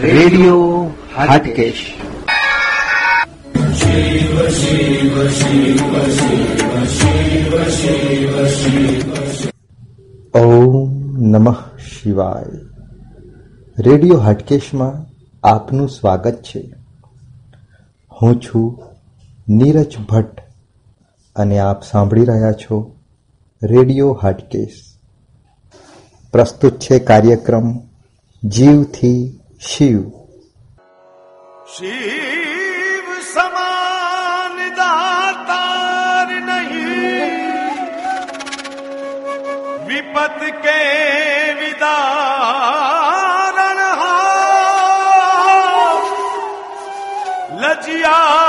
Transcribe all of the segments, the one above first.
Radio Hatkesh. ઓમ નમઃ શિવાય. Radio હાટકેશમાં આપનું સ્વાગત છે. હું છું નીરજ ભટ્ટ અને આપ સાંભળી રહ્યા છો રેડિયો હાટકેશ. પ્રસ્તુત છે કાર્યક્રમ જીવથી शिव। शिव समान दातार नहीं। विपत के विदारण लजिया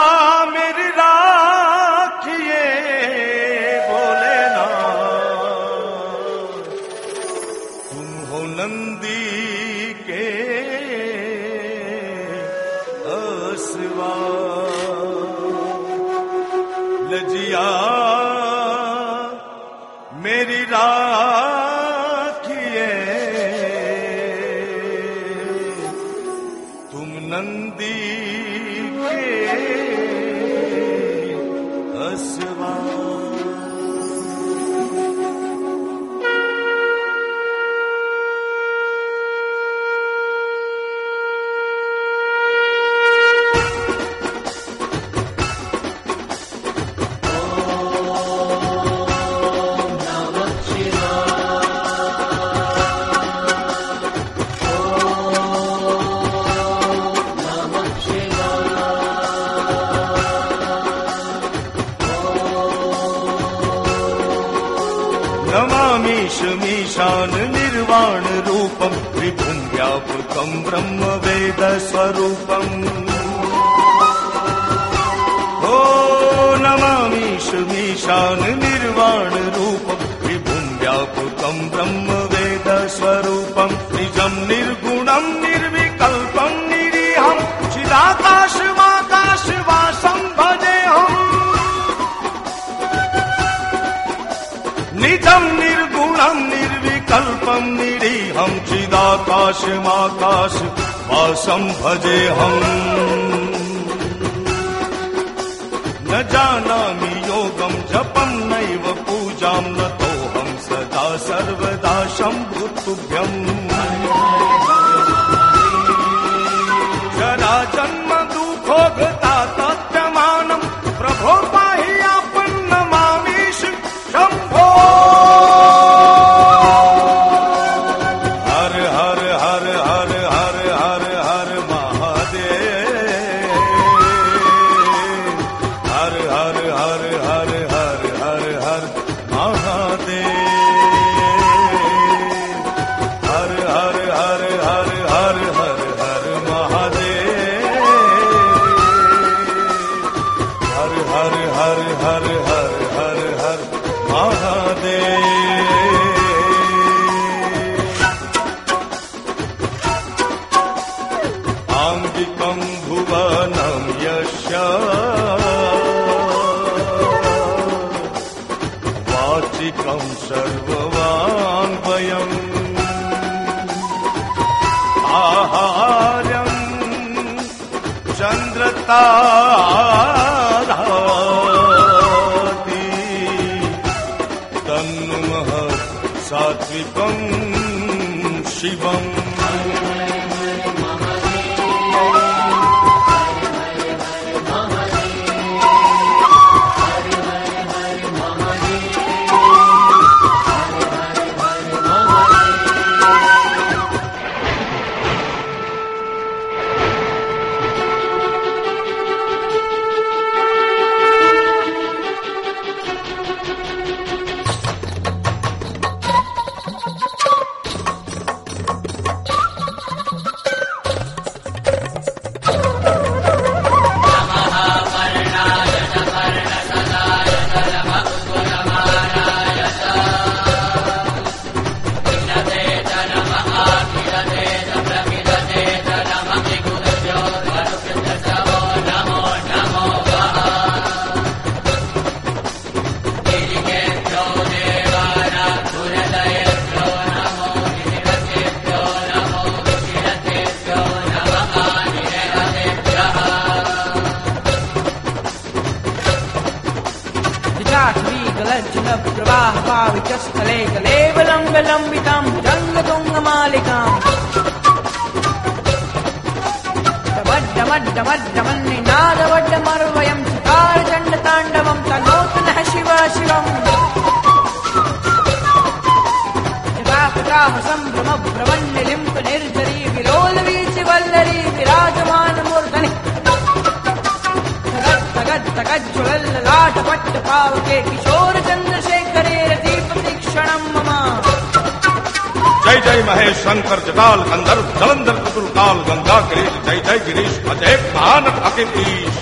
જય જય મહેશ શંકર જટાલ ગંધર્વ જલંધર કુતુલ કાલ ગંગા ગિરીશ જય જય ગિરીશ, અજય મહાન અકિતીશ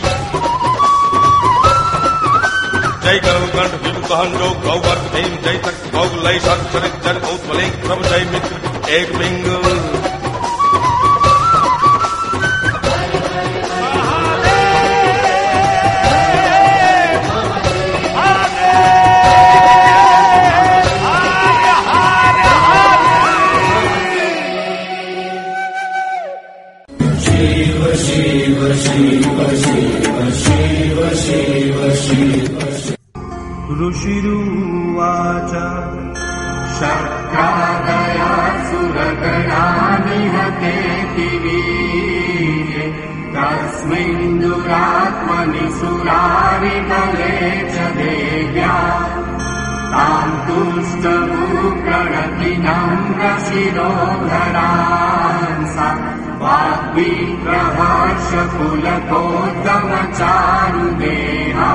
જય ગૌગણ વિભુ કહન જો ગૌવર્ગ ભીમ, જય તક, ગૌ લય સર ચરિત્ર જન ઉત્પલિંગ પ્રભુ, જય મિત્ર, એક લિંગ. ऋषिरुवाच शक्रादया सुरगणानिहतेति वीर्ये तस्मिन् दुरात्मनि सुरारिबले च देव्या। ताम् तुष्टभूप्रणतिनम् रशिरोधरान् सा वाग्विप्रहर्षकुलकोत्तमचारुदेहा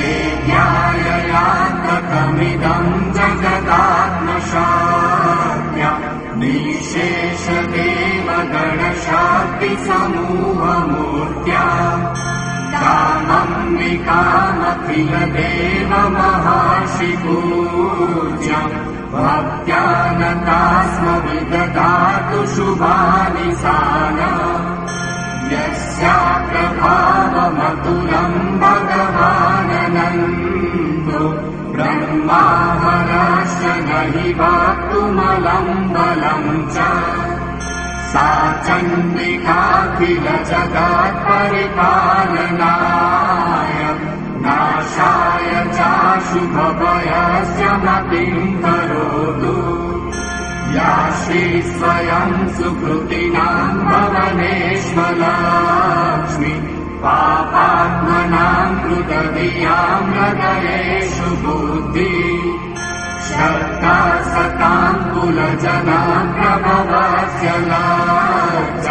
देव्याययान्तकमिदम् जगदात्मशात्या निःशेषदेवगणशाक्ति समूहमूर्त्या कामम्बिकामखिल देव महाशिपूज्यम् भक्त्या नता स्म विददातु शुभानि साना यस्या प्रभावमतुलम् भगवाननन्दो ब्रह्माहराश्च न हि वाक्तुमलम् बलम् च। सा चण्डिकाखिल जगत्परिपालनाय नाशाय चाशुभभयस्य मतिम् करोतु स्वयम् सुकृतिनाम् भवनेष्मलक्ष्मि। पापात्मनाम् कृतधियाम् हृदयेषु बुद्धि। श्रद्धा सताम् कुलजनाम् प्रभवस्य लाज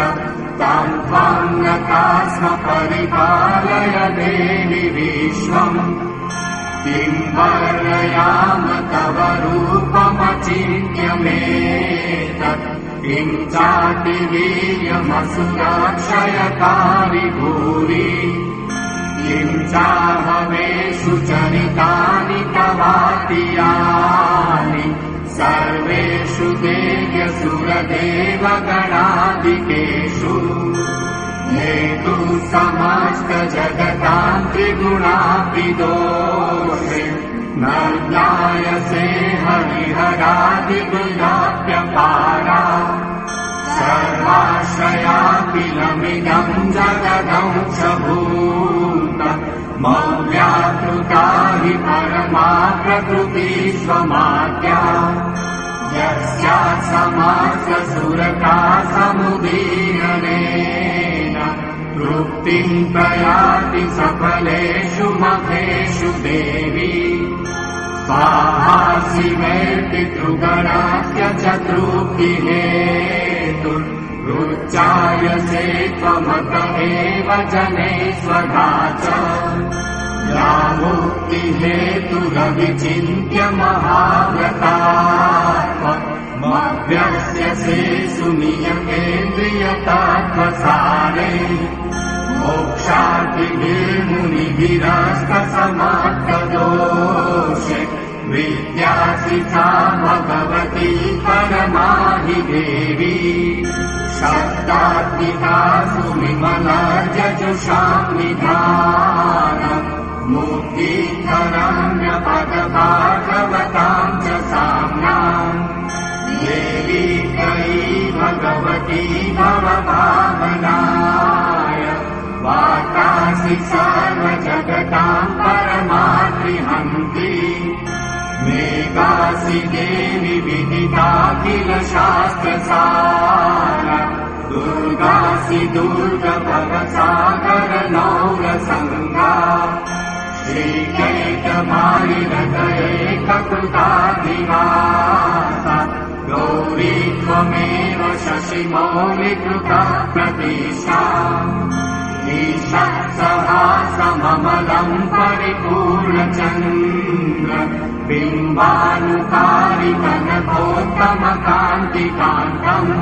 ताम् त्वाम् नता स्म परिपालय देवि विश्वम् वर्णयाम तव रूपमचिन्त्य मे तत् किम् चाति वीर्यमसुराक्षयकारि भूरि किम् चाहवेषु चरितानि तवातियानि सर्वेषु देव्यसुरदेवगणादिकेषु हेतु समस्त जगताम् त्रिगुणापि दोषे न ज्ञायसे हरिहरादिगुणाप्यपारा सर्वाश्रयाखिलमिदम् जगदंशभूत मौव्याकृता हि परमा प्रकृति स्वमात्या यस्या समाससुरता समुदीरनेन तृप्तिम् प्रयाति सफलेषु मखेषु देवी। स्वाहा शिवेति तृगणास्य च तृप्तिहेतु रुच्चायसे त्वमत एव जने स्वधा च। या मुक्तिहेतुरविचिन्त्य महाव्रतात्म। मभ्यस्य से मोक्षादिभिर्मुनिभिरास्तसमाप्तदोषे विद्यासि सा भगवती परमा हि देवी शब्दात्मिका सुविमला जजुषाम् निधान मुक्तिधरम्यपदभागवताम् च साम्नाम् देवी त्वयि भगवती भवभावनाय वातासि सर्वजगताम् परमात्रिहन्ति मेकासि देवि विदिता किल शास्त्रसार। दुर्गासि दुर्गभवसागर नौरसङ्गा। श्रीकैकमालिरकैककृताधिवासा गौरी त्वमेव शशिमौलिकृता प्रतीशा ईशत्सहासममलम् परिपूर्णचन्द्र बिम्बानुकारिकनभोत्तमकान्तिकान्तम्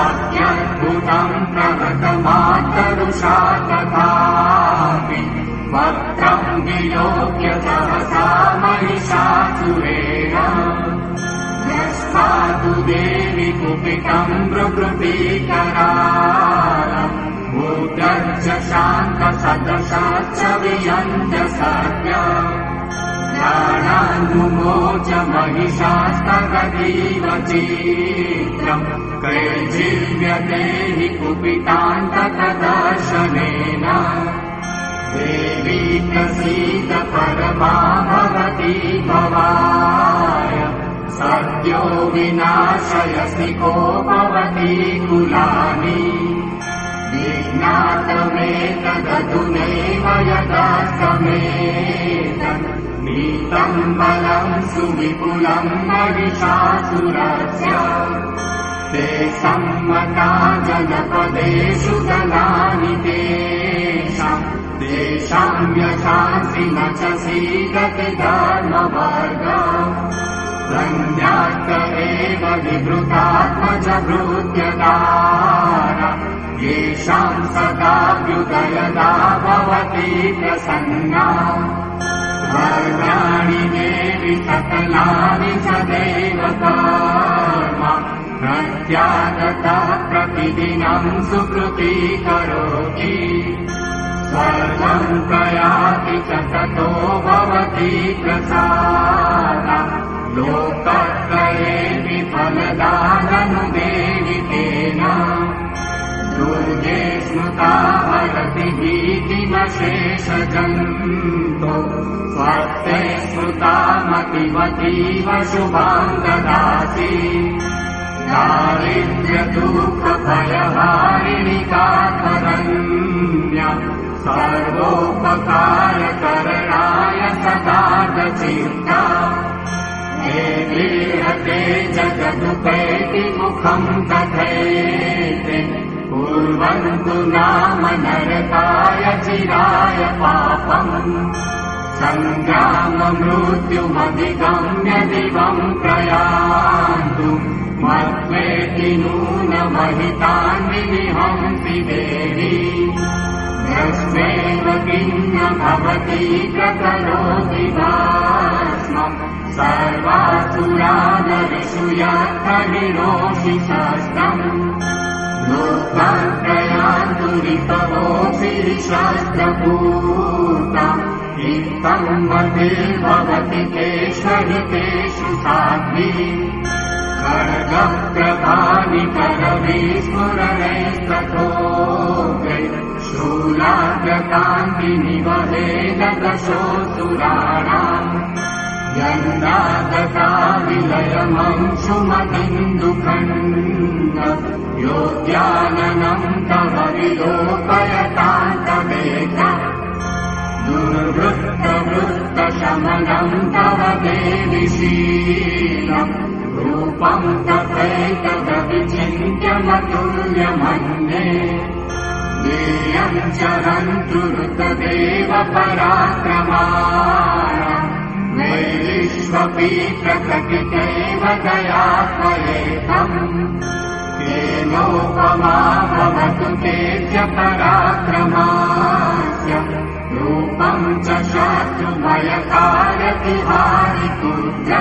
अत्यद्भुतम् प्रगतमातरुषा तथापि वक्त्रम् विलोक्य सहसा महिषासुरेण यस्मातु देवि कुपितम् मृगृपीकरार भूतश्च शान्तसदशाश्च वियञ्च सत्य ज्ञानानुमोच महिषास्तगतीव चित्रम् कैर्जीव्यते हि कुपितान्तकदर्शनेन देवी प्रसीद परमा भवती भवाय सद्यो विनाशयसि को भवती कुलानि विज्ञातमेतदधुनैव यदास्तमेतत् नीतम् बलम् सुविपुलम् महिषासुरस्य ते सम्मता जनपदेषु दलानि तेषाम्। तेषाम् यशासि न च सीदति धर्मवर्ग। सञ्जात एव विवृतात्मज भृत्यदार येषाम् सदाभ्युदयदा भवति प्रसन्ना वर्गाणि देवि सकलानि च देवकर्म प्रत्यागतः प्रतिदिनम् सुकृती करोति स्वर्गम् प्रयाति च ततो भवति प्रसाद। लोकत्रये विफलदाननुदेवि तेन दुर्गे स्मृता हरति भीतिमशेषजन्तो। स्वर्ते स्मृतामतिमतीव शुभाम् ददाति दारिद्र्यदुःखभयहारिणि कातरन्य सर्वोपकारकरणाय सदा चिन्ता देवीहते जगदुपैति मुखम् तथैते कुर्वन्तु नाम नरकाय चिराय पापम्। सङ्ग्राममृत्युमधिगम्य दिवम् प्रयान्तु। मत्वेति नूनमहितानि देवी। यस्मेव किन्न भवति प्रकरोति भास्मम् सर्वासुरानरिषु यत्तहिरोषि शास्त्रम् लोकान्त्रयान्तु रिपवोऽपि शास्त्रभूतम् इत्थम् मते भवति केष्वहितेषु साध्वी। खड्गप्रभानि करविस्फुरणैस्तथोग्रे शूलाग्रकान्तिनिवहेन दशोऽसुराणाम् विलयमंशुमतिन्दुखण्ड योग्याननम् तव विलोकयतान्तवेक दुर्वृत्तवृत्तशमनम् तव देविशीलम् रूपम् तथैतदविचिन्त्यमतुल्यमन्ये देयम् चरन्तु ऋतदेव पराक्रमाण वैरिष्वपि प्रकटितैव दया त्वयेकम् तेनोपमा भवतु तेभ्य पराक्रमास्य रूपम् च शास्त्रुमयकारतिहारितुर्य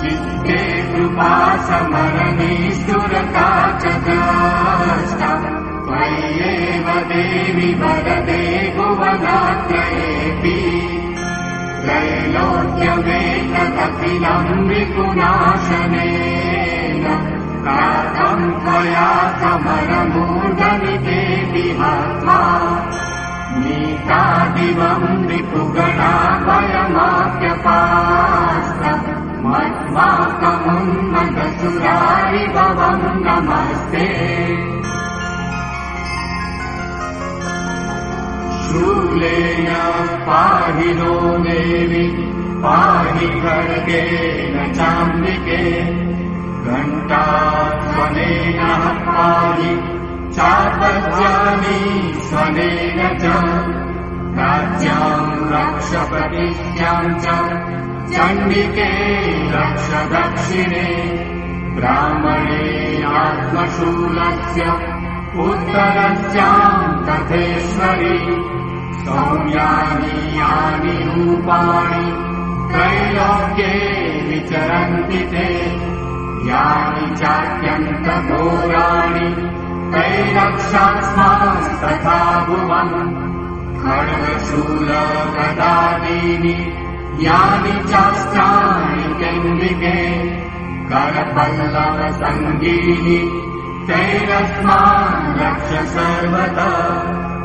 चित्ते कृपा समरणे सुरता च त्वय्येव देवि वरदे भुवनात्रयेऽपि त्रैलोक्यमेतदखिलम् विपुनाशनेन प्रातम् त्वया समरमूर्धनि नीतादिवम् रिपुगणा वयमाप्यपास्त मद्वाकमुन्मदसुरारि भवम् नमस्ते शूलेन देवि पाहि खड्गेन चाम्बिके। घण्टा स्वनेन पाहि चापद्यानि स्वनेन च। राज्याम् रक्ष प्रतिज्ञाम् च चण्डिके रक्ष दक्षिणे ब्राह्मणे आत्मशूलस्य उत्तरस्याम् तथेश्वरि यानि रूपाणि त्रैलोक्ये विचरन्ति ते। यानि चात्यन्तघोराणि तैरक्षास्मास्तथा भुवन्। खड्गशूलगदादीनि यानि चास्त्राणि केन्दिके करपल्लवसङ्गीनि तैरस्मान् रक्ष सर्वदा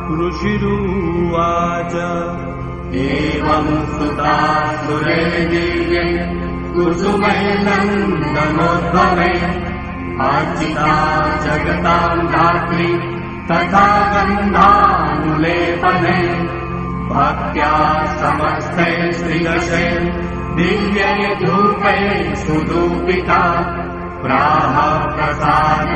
ऋषिरुवाच एवम् सुता सुरेर्दिव्ये कुसुमैनन्दनोद्भवे अर्चिता जगताम् धात्री तथा गन्धानुलेपने भक्त्या समस्ते श्रीदशे दिव्यै धूपे सुदूपिता। प्राह प्रसाद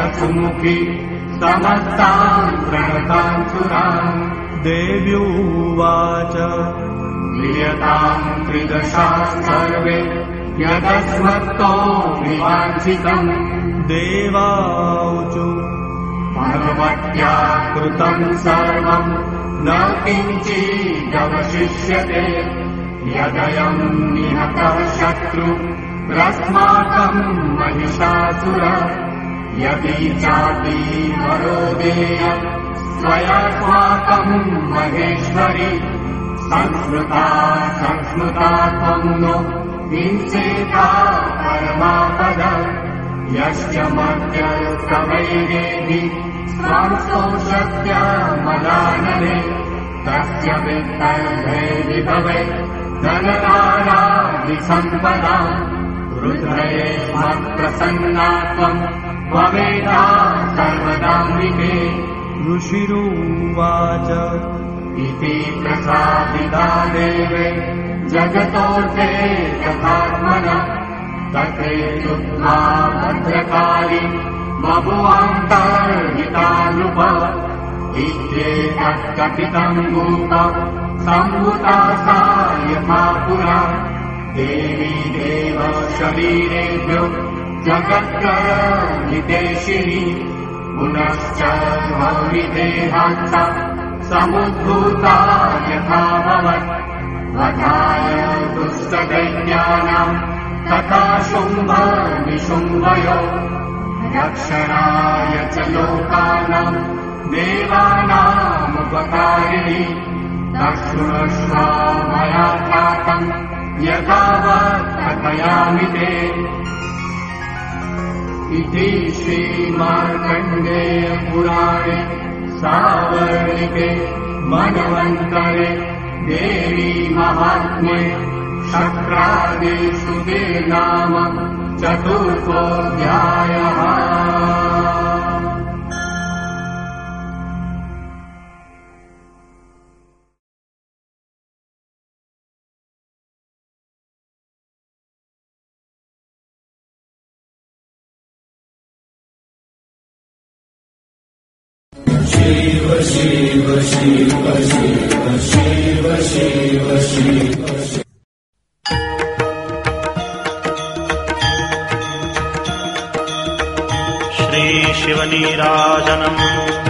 प्रणताम् सुरान् देव्युवाच क्रियताम् त्रिदशा सर्वे यदस्मत्तो विवाञ्छितम्। देवाऊचु भगवत्या कृतम् सर्वम् न किञ्चिदवशिष्यते। यदयम् निहतः शत्रु रस्माकम् महिषासुर यदि चापि वरो देयम् स्वयस्माकम् महेश्वरि। संस्मृता संस्मृता त्वम् नो। विंसेता परमापद। यश्च समैरेहि स्वाम् स्तोषत्यमलानने तस्य वित्तर्भे विभवे धनदारादिसम्पदा रुद्रये मत्प्रसन्नात्वम् त्वमेधा सर्वदाम्बिके। ऋषिरुवाच। इति प्रसादिता देवे। जगतोऽर्थे तथात्मन। तथेतुत्वा भद्रकाली। बभुवान्तर्हिता नृप इत्येतत् कथितम् भूप सम्भुता सा यथा पुरा। देवी देव शरीरेभ्यो जगत्करहितेशिनी पुनश्च भविदेहाच्च समुद्भूता यथा भवत् वधाय दुष्टदैत्यानाम् तथा शुम्भ निशुम्भयो रक्षणाय च लोकानाम् देवानामुपकारिणि। दक्षुणश्व मया ख्यातम् यथावत् कथयामि ते इति श्रीमार्कण्डेयपुराणे सावर्णिके मनवन्तरे देवी महात्म्ये शक्रादेषु ते नाम चतुर्थोऽध्यायः श्रीशिवनीराजनम्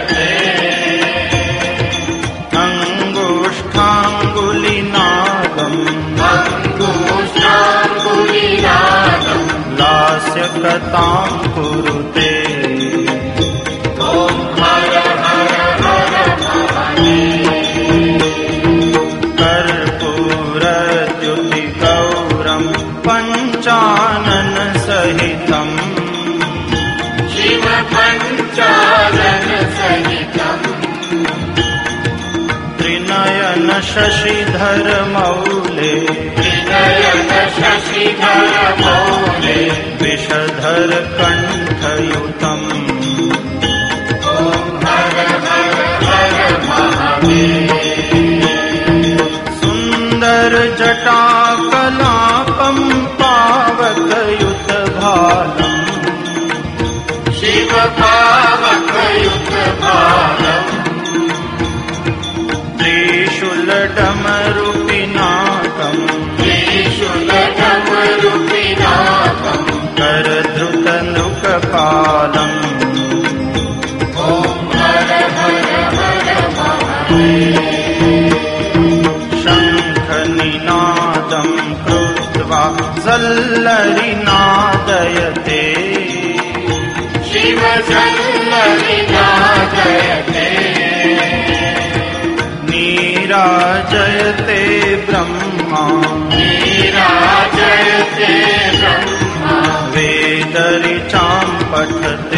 सतां कुरुते गौरं पञ्चानन सहितम् शिव पञ्चानन सहितं त्रिनयन शशिधर्मौले विषधर विषधरकण्ठयुतम् सुन्दर जटाकला जयते नीरा जयते ब्रह्मा नीरा जयते ब्रह्मा वेदरी वेदरिचां पठते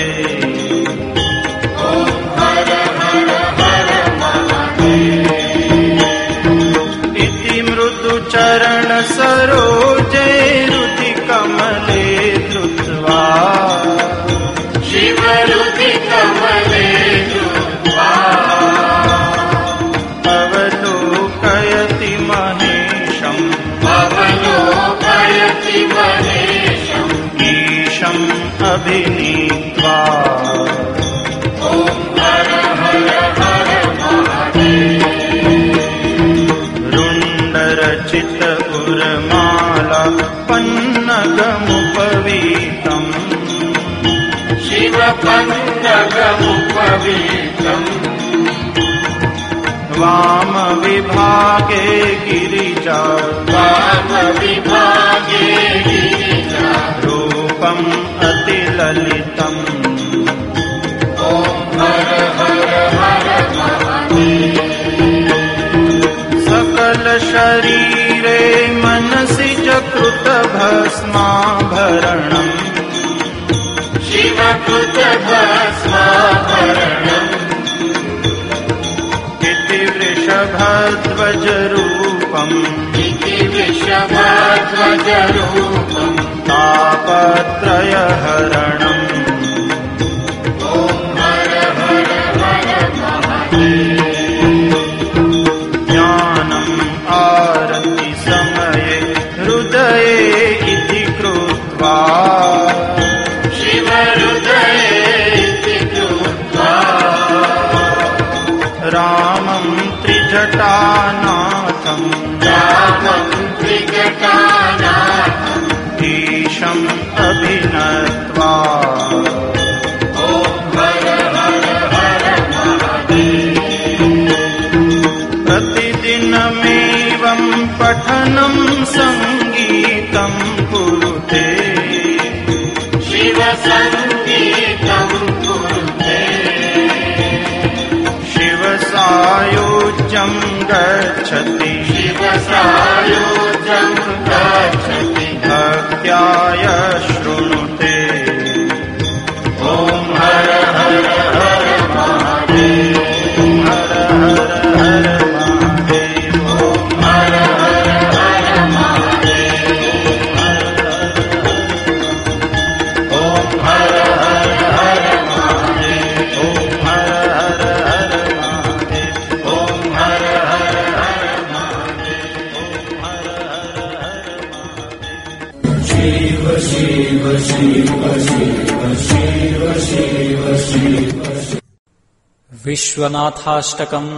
अभिनीत्वा रुण्डरचित उर्माला पन्नगमुपवीतम्। शिवपन्नगमुपवीतम् वामविभागे गिरिजा। वामविभागे गिरिजा। रूपम् ललितम् हर हर हर सकल शरीरे मनसि कृतभस्माभरणम् इति वृषभध्वजरूपम्। इति वृषभध्वजरूपम्। तापत्रयहरणम् गच्छति। शिवसायुजम् गच्छति। भक्त्याय शृणुते विश्वनाथाष्टकम्।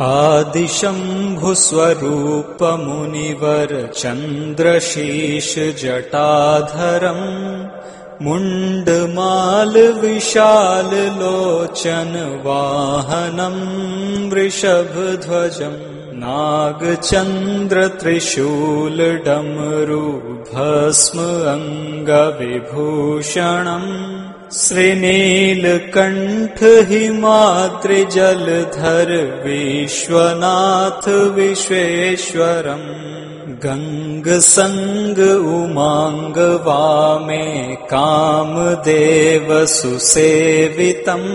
आदिशम्भुस्वरूपमुनिवर चन्द्रशीष जटाधरम् मुण्डमाल विशाल लोचन वाहनम् वृषभध्वजम् नागचन्द्र त्रिशूल डमरु भस्म अङ्गविभूषणम् श्रीनीलकण्ठ हिमाद्रिजलधर विश्वनाथ विश्वेश्वरम् गङ्गसङ्ग उमाङ्ग वामे कामदेव सुसेवितम्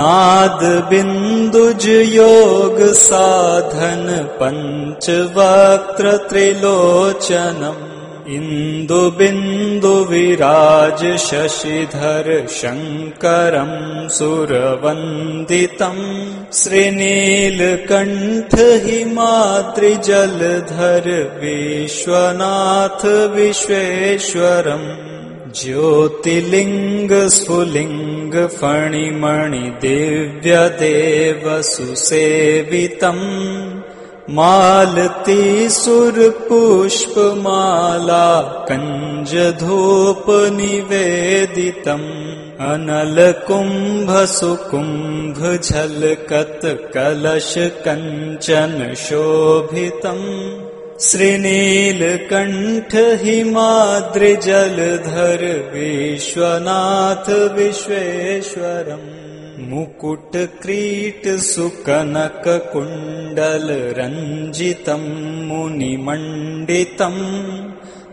नादबिन्दुज योग साधन पञ्चवक्त्र त्रिलोचनम् इन्दुबिन्दु विराज शशिधर शङ्करम् सुरवन्दितम् श्रीनीलकण्ठ हिमाद्रिजलधर विश्वनाथ विश्वेश्वरम् ज्योतिलिङ्ग स्फुलिङ्ग फणिमणि दिव्यदेव सुसेवितम् मालती सुरपुष्पमाला कञ्जधूपनिवेदितम् अनलकुम्भसुकुम्भझलकत्कलशकञ्चन शोभितम्। श्रीनीलकण्ठहिमाद्रिजलधर विश्वनाथ विश्वेश्वरम्। मुकुटक्रीटसुकनककुण्डलरञ्जितम् मुनिमण्डितम्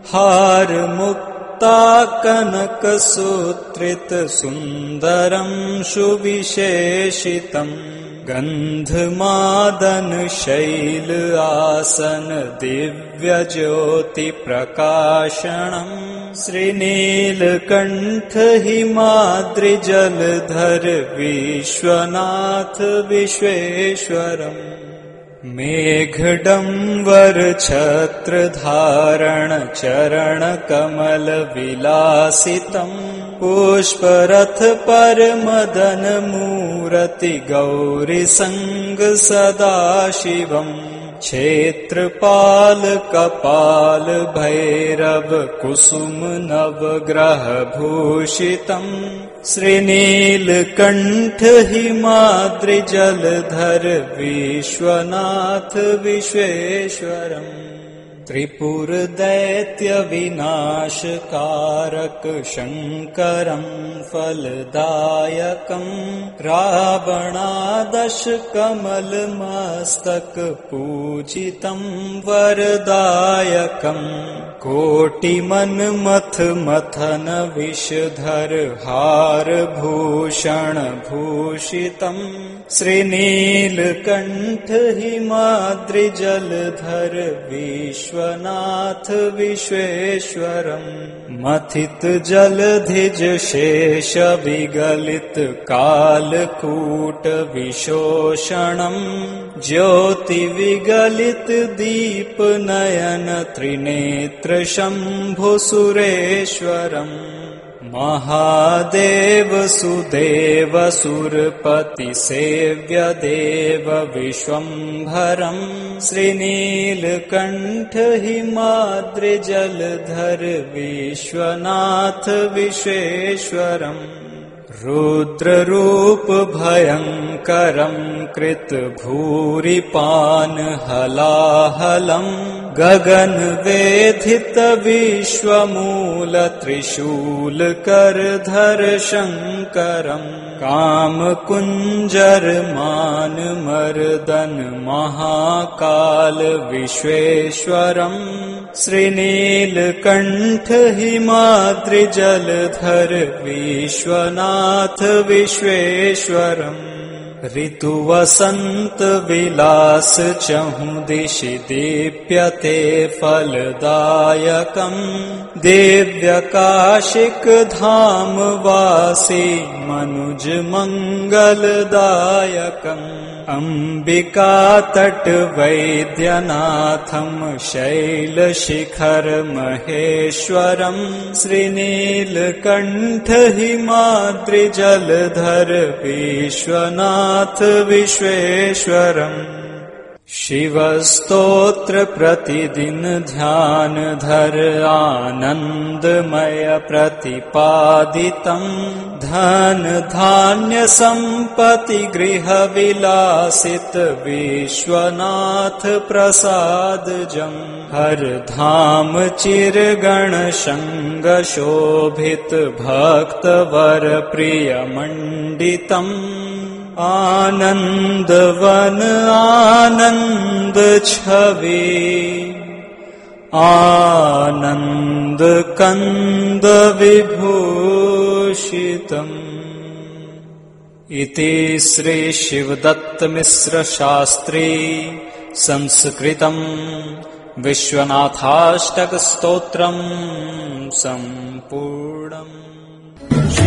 हारमुक्ताकनकसुत्रितसुन्दरं सुविशेषितम्। गन्धमादन शैल आसन दिव्यज्योतिप्रकाशनम् श्रीनीलकण्ठ हिमाद्रिजलधर विश्वनाथ विश्वेश्वरम् मेघडं वरक्षत्रधारणचरणकमलविलासितम् पुष्परथ परमदनमूरति गौरिसङ्गसदाशिवम् क्षेत्रपाल कपालभैरव कुसुम नवग्रहभूषितम् श्रीनीलकण्ठ हिमाद्रिजलधर विश्वनाथ विश्वेश्वरम्। त्रिपुरदैत्यविनाशकारक शङ्करम् फलदायकम् रावणादश कमलमस्तक पूजितम् वरदायकम् कोटिमन्मथ मथन विषधर हार भूषण भूषितम् श्रीनीलकण्ठ हिमाद्रिजलधर विश्वनाथ विश्वेश्वरम् मथित जलधिज शेष विगलित कालकूट विशोषणम् ज्योति विगलित दीप नयन त्रिनेत्र ृशम्भुसुरेश्वरम् महादेव सुदेव सुरपति सेव्य देव विश्वम्भरम् श्रीनीलकण्ठ हिमाद्रिजलधर विश्वनाथ विश्वेश्वरम् रुद्ररूप भयङ्करम् कृत भूरिपान् हलाहलम् गगन वेधित विश्वमूल त्रिशूलकरधर शङ्करम् कामकुञ्जर मानमर्दन महाकाल विश्वेश्वरम्। श्रीनीलकण्ठ हिमाद्रिजलधर विश्वनाथ विश्वेश्वरम्। ऋतुवसन्त विलास चहु दिशि दीप्यते फलदायकम्। दिव्यकाशिक धाम वासी मनुज मङ्गलदायकम् अम्बिकातटवैद्यनाथं शैलशिखरमहेश्वरं श्रीनीलकण्ठहिमाद्रिजलधर विश्वनाथ विश्वेश्वरम् शिवस्तोत्र प्रतिदिन ध्यान धर आनन्दमय प्रतिपादितम् धन धान्य सम्पति गृह विलासित विश्वनाथ प्रसादजम् हर धाम चिरगण सङ्ग शोभित भक्तवर प्रियमण्डितम् आनन्दवन आनन्द छवि। आनन्द कन्द विभूषितम्। इति श्रीशिवदत्तमिश्रशास्त्री संस्कृतम् विश्वनाथाष्टकस्तोत्रम् सम्पूर्णम्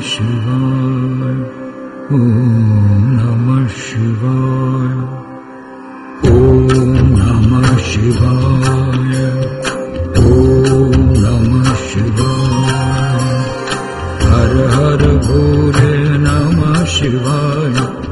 शिवाय ॐ नमः शिवाय। ॐ नमः शिवाय। ॐ नमः शिवाय। हर हर गोरे नमः शिवाय।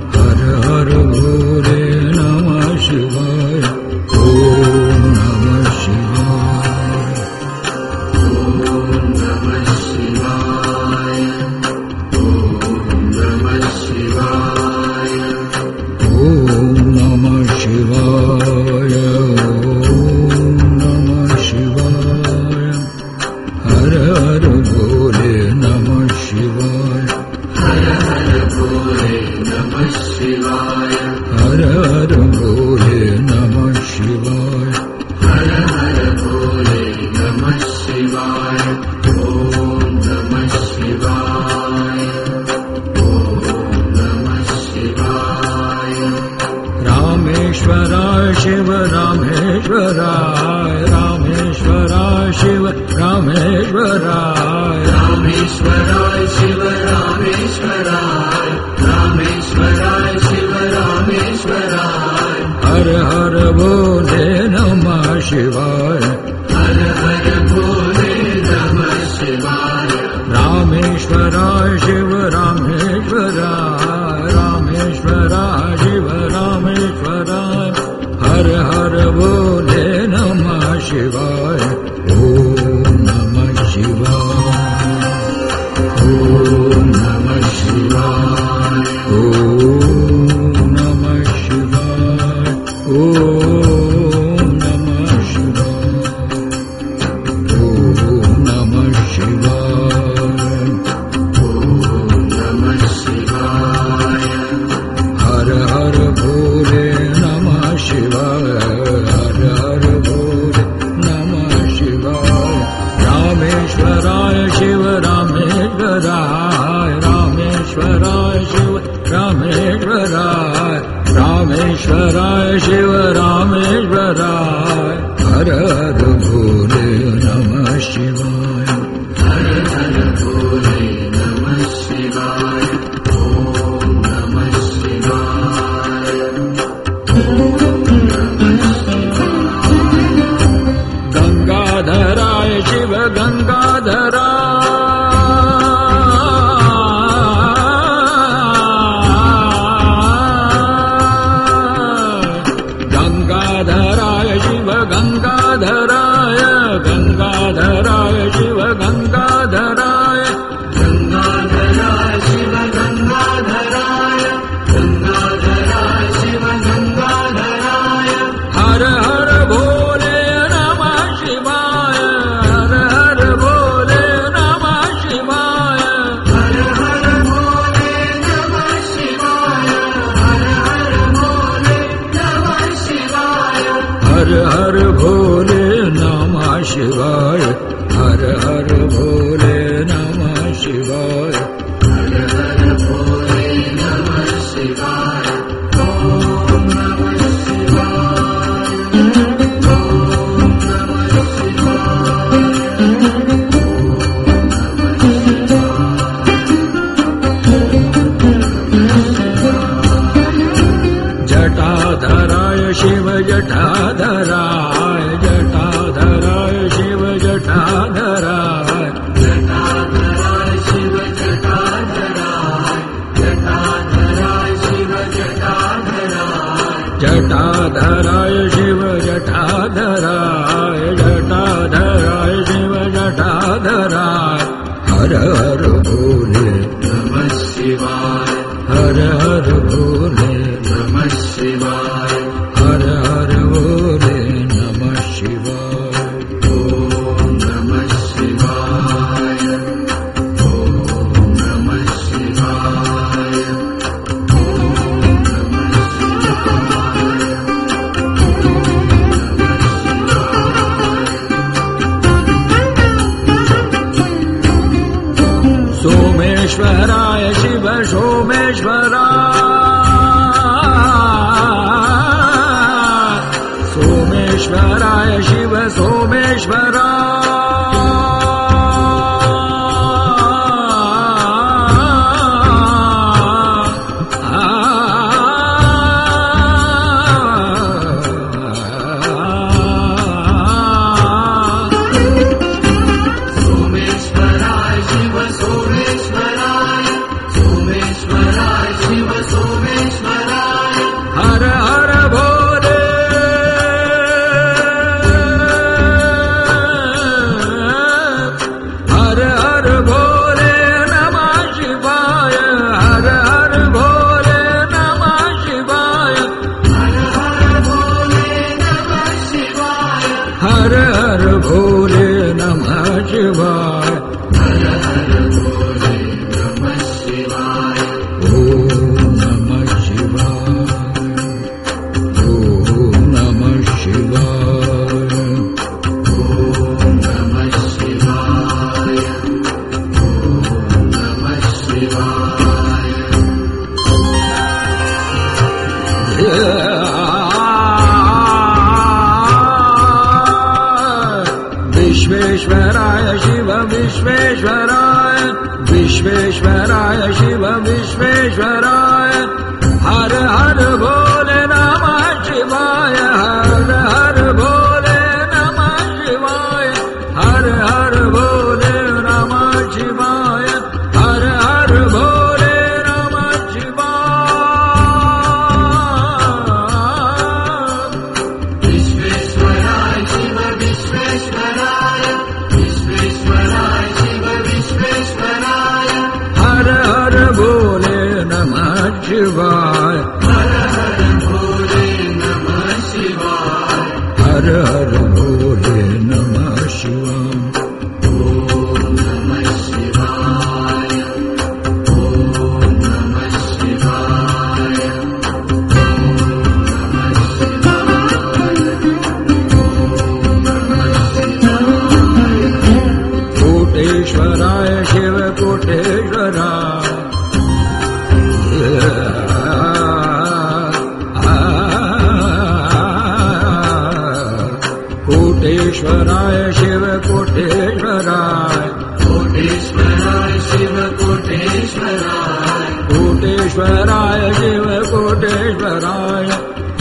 कोटेश्वराय शिव कोटेश्वराय। कोटेश्वराय शिव कोटेश्वराय। कोटेश्वराय शिव कोटेश्वराय।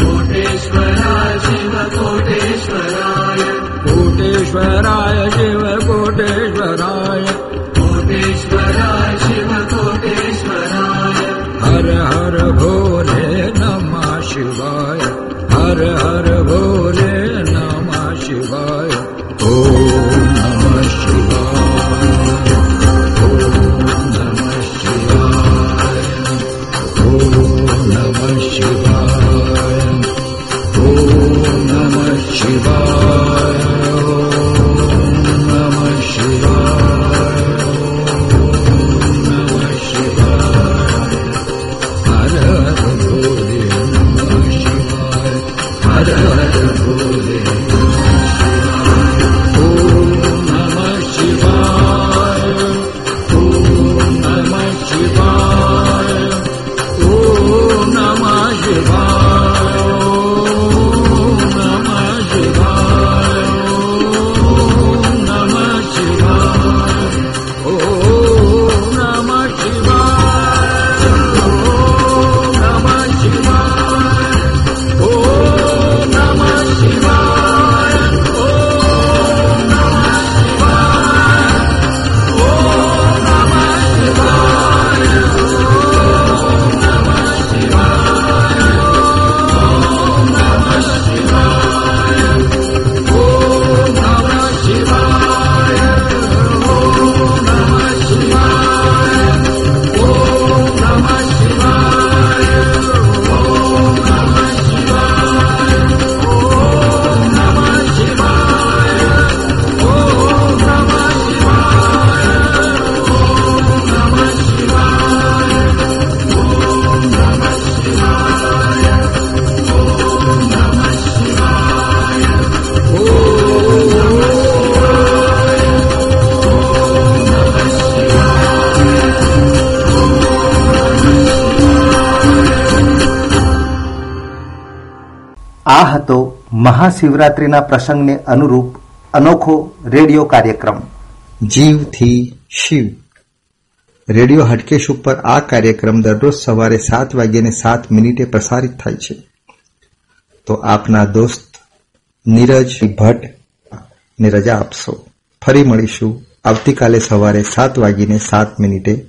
कोटेश्वराय शिव कोटेश्वराय। कोटेश्वराय शिव कोटेश्वराय। कोटेश्वराय शिव कोटेश्वराय। हर हर भोले नमः शिवाय। हर हर भोले Shiva. મહાશિવરાત્રિના પ્રસંગને અનુરૂપ અનોખો રેડિયો કાર્યક્રમ. જીવથી શિવ. રેડિયો હટકેશ ઉપર આ કાર્યક્રમ દરરોજ સવારે સાત વાગ્યાને સાત મિનિટે પ્રસારિત થાય છે. તો આપના દોસ્ત નીરજ, ભટ્ટ ને રજા આપશો. ફરી મળીશું. આવતીકાલે સવારે સાત વાગીને સાત મિનિટે